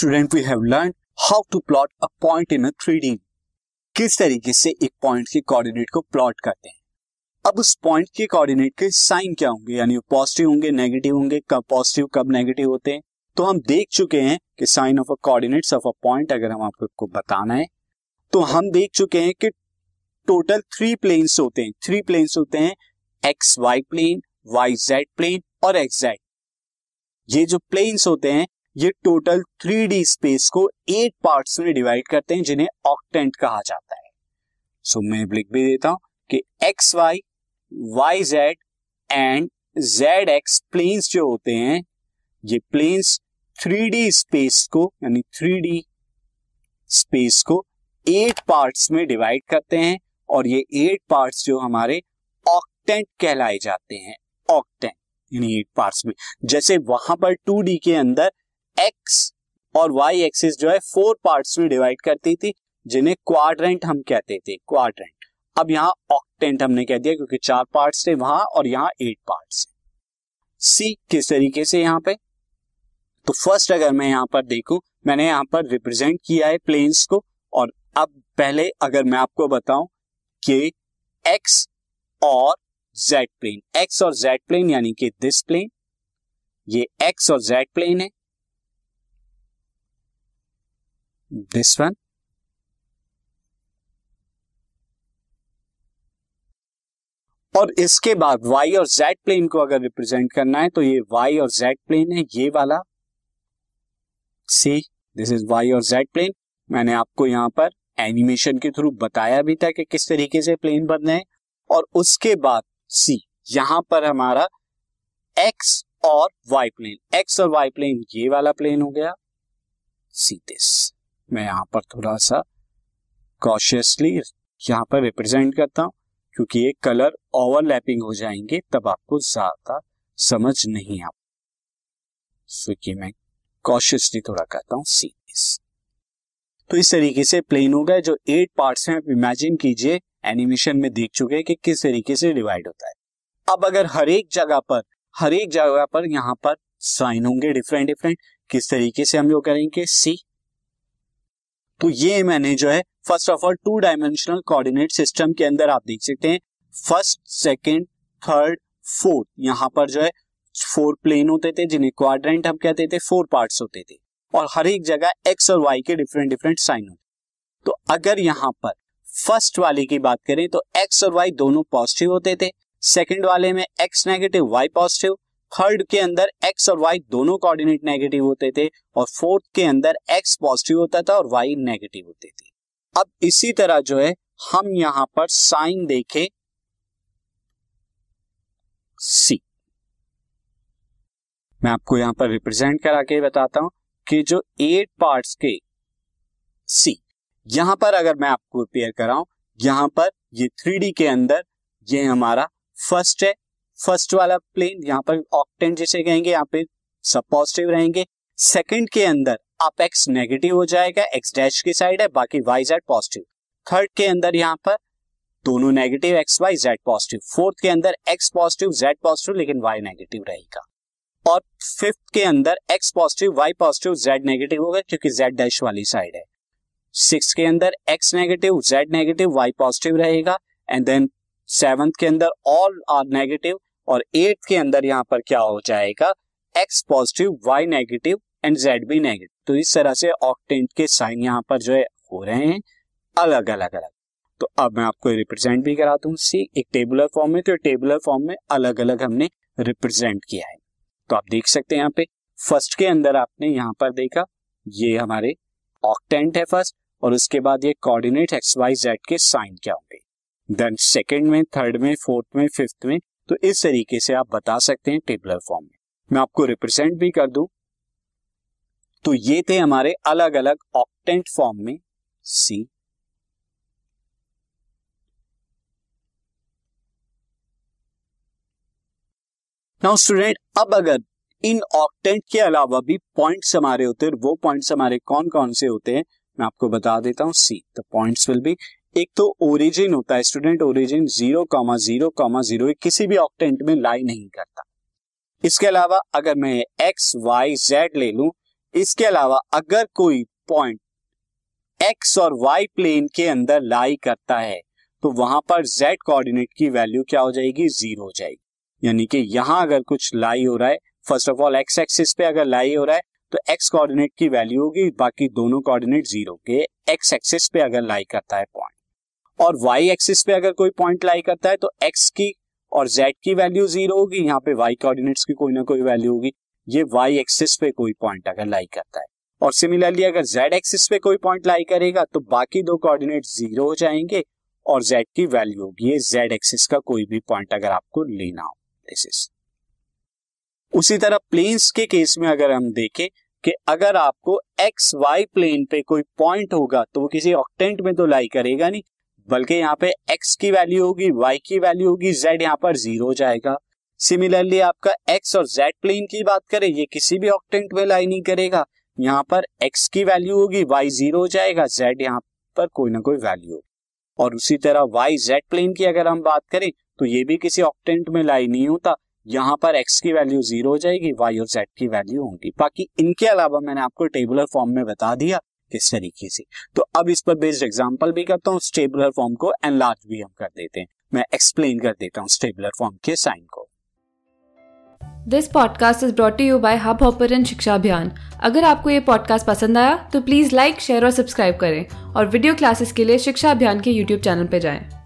Student we have learn how to plot a point in a three किस तरीके से एक पॉइंट के कोऑर्डिनेट को प्लॉट करते हैं? अब उस पॉइंट के कोऑर्डिनेट के साइन क्या होंगे? यानी पॉजिटिव होंगे नेगेटिव होंगे, कब पॉजिटिव कब नेगेटिव होते हैं? तो हम देख चुके हैं कि sign of a coordinates of a point अगर हम आपको बताना है तो हम देख चुके हैं कि टोटल थ्री प्लेन्स होते हैं। थ्री प्लेन्स होते हैं X Y plane Y Z plane और एक्स जेड ये जो प्लेन्स होते हैं ये टोटल थ्री डी स्पेस को एट पार्ट्स में डिवाइड करते हैं जिन्हें ऑक्टेंट कहा जाता है। सो so, मैं लिख भी देता हूँ कि X Y Y Z and Z X planes जो होते हैं ये प्लेन्स थ्री डी स्पेस को यानी थ्री डी स्पेस को एट पार्ट्स में डिवाइड करते हैं और ये एट पार्ट्स जो हमारे ऑक्टेंट कहलाए जाते हैं ऑक्टेंट यानी एट पार्ट्स में। जैसे वहाँ पर टू डी के अंदर एक्स और वाई एक्सिस जो है फोर पार्ट्स में डिवाइड करती थी, जिन्हें क्वाड्रेंट हम कहते थे क्वाड्रेंट अब यहाँ ऑक्टेंट हमने कह दिया, क्योंकि चार पार्ट्स थे वहाँ और यहाँ एट पार्ट्स सी किस तरीके से यहाँ पे? तो फ़र्स्ट अगर मैं यहाँ पर देखूँ, मैंने यहाँ पर रिप्रेजेंट किया है प्लेन्स को, और अब पहले अगर मैं आपको बताऊँ कि एक्स और जेड प्लेन एक्स और जेड प्लेन यानी कि दिस प्लेन ये एक्स और जेड प्लेन है। दिस वन और इसके बाद y और z प्लेन को अगर रिप्रेजेंट करना है तो ये y और z प्लेन है, ये वाला। सी दिस इज़ y और z प्लेन मैंने आपको यहाँ पर एनिमेशन के थ्रू बताया भी था कि किस तरीके से प्लेन बनने हैं। और उसके बाद सी यहाँ पर हमारा x और y प्लेन x और y प्लेन ये वाला प्लेन हो गया। सी दिस मैं यहाँ पर थोड़ा सा कॉशियसली यहाँ पर रिप्रेजेंट करता हूँ, क्योंकि ये कलर ओवरलैपिंग हो जाएँगे, तब आपको ज़्यादा समझ नहीं आ सो ये मैं कॉशियसली थोड़ा करता हूँ सी तो इस तरीके से प्लेन हो गए जो एट पार्ट्स हैं, आप इमेजिन कीजिए एनिमेशन में देख चुके हैं कि किस तरीके से डिवाइड होता है। अब अगर हर एक जगह पर, हर एक जगह पर यहाँ पर साइन होंगे डिफरेंट डिफरेंट किस तरीके से हम लोग करेंगे सी तो ये मैंने जो है first of all two dimensional coordinate system के अंदर आप देख सकते हैं। फ़र्स्ट सेकंड थर्ड फोर्थ यहाँ पर जो है फोर प्लेन होते थे, जिन्हें क्वाड्रेंट हम कहते थे फोर पार्ट्स होते थे। और हर एक जगह एक्स और वाई के डिफरेंट डिफरेंट साइन होते तो अगर यहाँ पर फ़र्स्ट वाले की बात करें तो एक्स और वाई दोनों पॉजिटिव होते थे। सेकंड वाले में X negative Y positive third के अंदर एक्स और वाई दोनों कोऑर्डिनेट नेगेटिव होते थे और फोर्थ के अंदर एक्स पॉजिटिव होता था और वाई नेगेटिव होते थे। अब इसी तरह जो है, हम यहाँ पर साइन देखें। सी मैं आपको यहाँ पर रिप्रेजेंट करा के बताता हूँ कि जो एट पार्ट्स के सी यहाँ पर अगर मैं आपको पेयर कराऊं, यहाँ पर ये थ्री के अंदर ये हमारा फ़र्स्ट है फ़र्स्ट वाला प्लेन यहाँ पर ऑक्टेंट जिसे कहेंगे, यहाँ पे सब पॉजिटिव रहेंगे। सेकंड के अंदर आप एक्स नेगेटिव हो जाएगा एक्स डैश की साइड है, बाकी वाई जेड पॉजिटिव थर्ड के अंदर यहाँ पर दोनों negative X Y Z positive fourth के अंदर एक्स पॉजिटिव जेड पॉजिटिव लेकिन वाई नेगेटिव रहेगा। और फिफ्थ के अंदर X positive Y positive Z negative होगा, क्योंकि जेड डैश वाली साइड है। सिक्स के अंदर X negative Z negative Y positive रहेगा। एंड देन सेवंथ के अंदर ऑल आर नेगेटिव और एट के अंदर यहाँ पर क्या हो जाएगा? X positive Y negative and Z भी नेगेटिव तो इस तरह से ऑक्टेंट के साइन यहाँ पर जो है हो रहे हैं अलग अलग अलग. तो अब मैं आपको रिप्रेजेंट भी कराता हूँ सी एक टेबुलर फॉर्म में तो टेबुलर फॉर्म में अलग अलग हमने रिप्रेजेंट किया है. तो आप देख सकते हैं यहाँ पे फ़र्स्ट के अंदर आपने यहाँ पर देखा, ये हमारे ऑक्टेंट है फ़र्स्ट और उसके बाद ये कोऑर्डिनेट एक्स वाई जेड के साइन क्या होंगे? देन सेकंड में थर्ड में फोर्थ में फिफ्थ में तो इस तरीके से आप बता सकते हैं टेबलर फॉर्म में। मैं आपको रिप्रेजेंट भी कर दूँ। तो ये थे हमारे अलग अलग ऑक्टेंट फॉर्म में सी। नाउ स्टूडेंट, अब अगर इन ऑक्टेंट के अलावा भी पॉइंट्स हमारे होते हैं, वो पॉइंट्स हमारे कौन कौन से होते हैं, मैं आपको बता देता हूँ see. The points will be एक तो ओरिजिन होता है student origin zero comma zero comma zero किसी भी ऑक्टेंट में लाई नहीं करता। इसके अलावा अगर मैं एक्स वाई जेड ले लू, इसके अलावा अगर कोई पॉइंट एक्स और वाई प्लेन के अंदर लाई करता है तो वहाँ पर जेड कोऑर्डिनेट की वैल्यू क्या हो जाएगी? ज़ीरो हो जाएगी। यानी कि यहाँ अगर कुछ लाई हो रहा है first of all x axis पे अगर लाई हो रहा है तो एक्स कोऑर्डिनेट की वैल्यू होगी, बाकी दोनों कोऑर्डिनेट ज़ीरो के एक्स एक्सिस पे अगर लाई करता है पॉइंट और वाई एक्सिस पे अगर कोई पॉइंट लाई करता है तो एक्स की और जेड की वैल्यू ज़ीरो होगी। यहाँ पे वाई कोऑर्डिनेट्स की कोई ना कोई वैल्यू होगी। ये वाई एक्सिस पे कोई पॉइंट अगर लाई करता है। और सिमिलरली अगर जेड एक्सिस पे कोई पॉइंट लाई करेगा तो बाकी दो कोऑर्डिनेट ज़ीरो हो जाएँगे और जेड की वैल्यू होगी। ये जेड एक्सिस का कोई भी पॉइंट अगर आपको लेना हो। दिस इज़ उसी तरह प्लेन्स के केस में अगर हम देखें कि अगर आपको एक्स वाई प्लेन पे कोई पॉइंट होगा तो वो किसी ऑक्टेंट में तो लाई करेगा नहीं। बल्कि यहाँ पे एक्स की वैल्यू होगी वाई की वैल्यू होगी जेड यहाँ पर ज़ीरो हो जाएगा। सिमिलरली आपका एक्स और जेड प्लेन की बात करें, ये किसी भी ऑक्टेंट में लाई नहीं करेगा। यहाँ पर एक्स की वैल्यू होगी वाई ज़ीरो हो जाएगा जेड यहाँ पर कोई ना कोई वैल्यू होगी। और उसी तरह वाई जेड प्लेन की अगर हम बात करें तो ये भी किसी ऑक्टेंट में लाई नहीं होता। यहाँ पर एक्स की वैल्यू ज़ीरो हो जाएगी वाई और जेड की वैल्यू होगी। बाकी इनके अलावा मैंने आपको टेबुलर फॉर्म में बता दिया किस तरीके से। तो अब इस पर बेस्ड एग्ज़ाम्पल भी करता हूँ स्टेबुलर फॉर्म को एनलार्ज भी हम कर देते हैं। मैं एक्सप्लेन कर देता हूँ स्टेबुलर फॉर्म के साइन को। This podcast is brought you by Hubhopper Shiksha Abhiyan अगर आपको ये पॉडकास्ट पसंद आया तो प्लीज़ लाइक शेयर और सब्सक्राइब करें। और वीडियो क्लासेस के लिए शिक्षा अभियान के यूट्यूब चैनल पर जाएँ।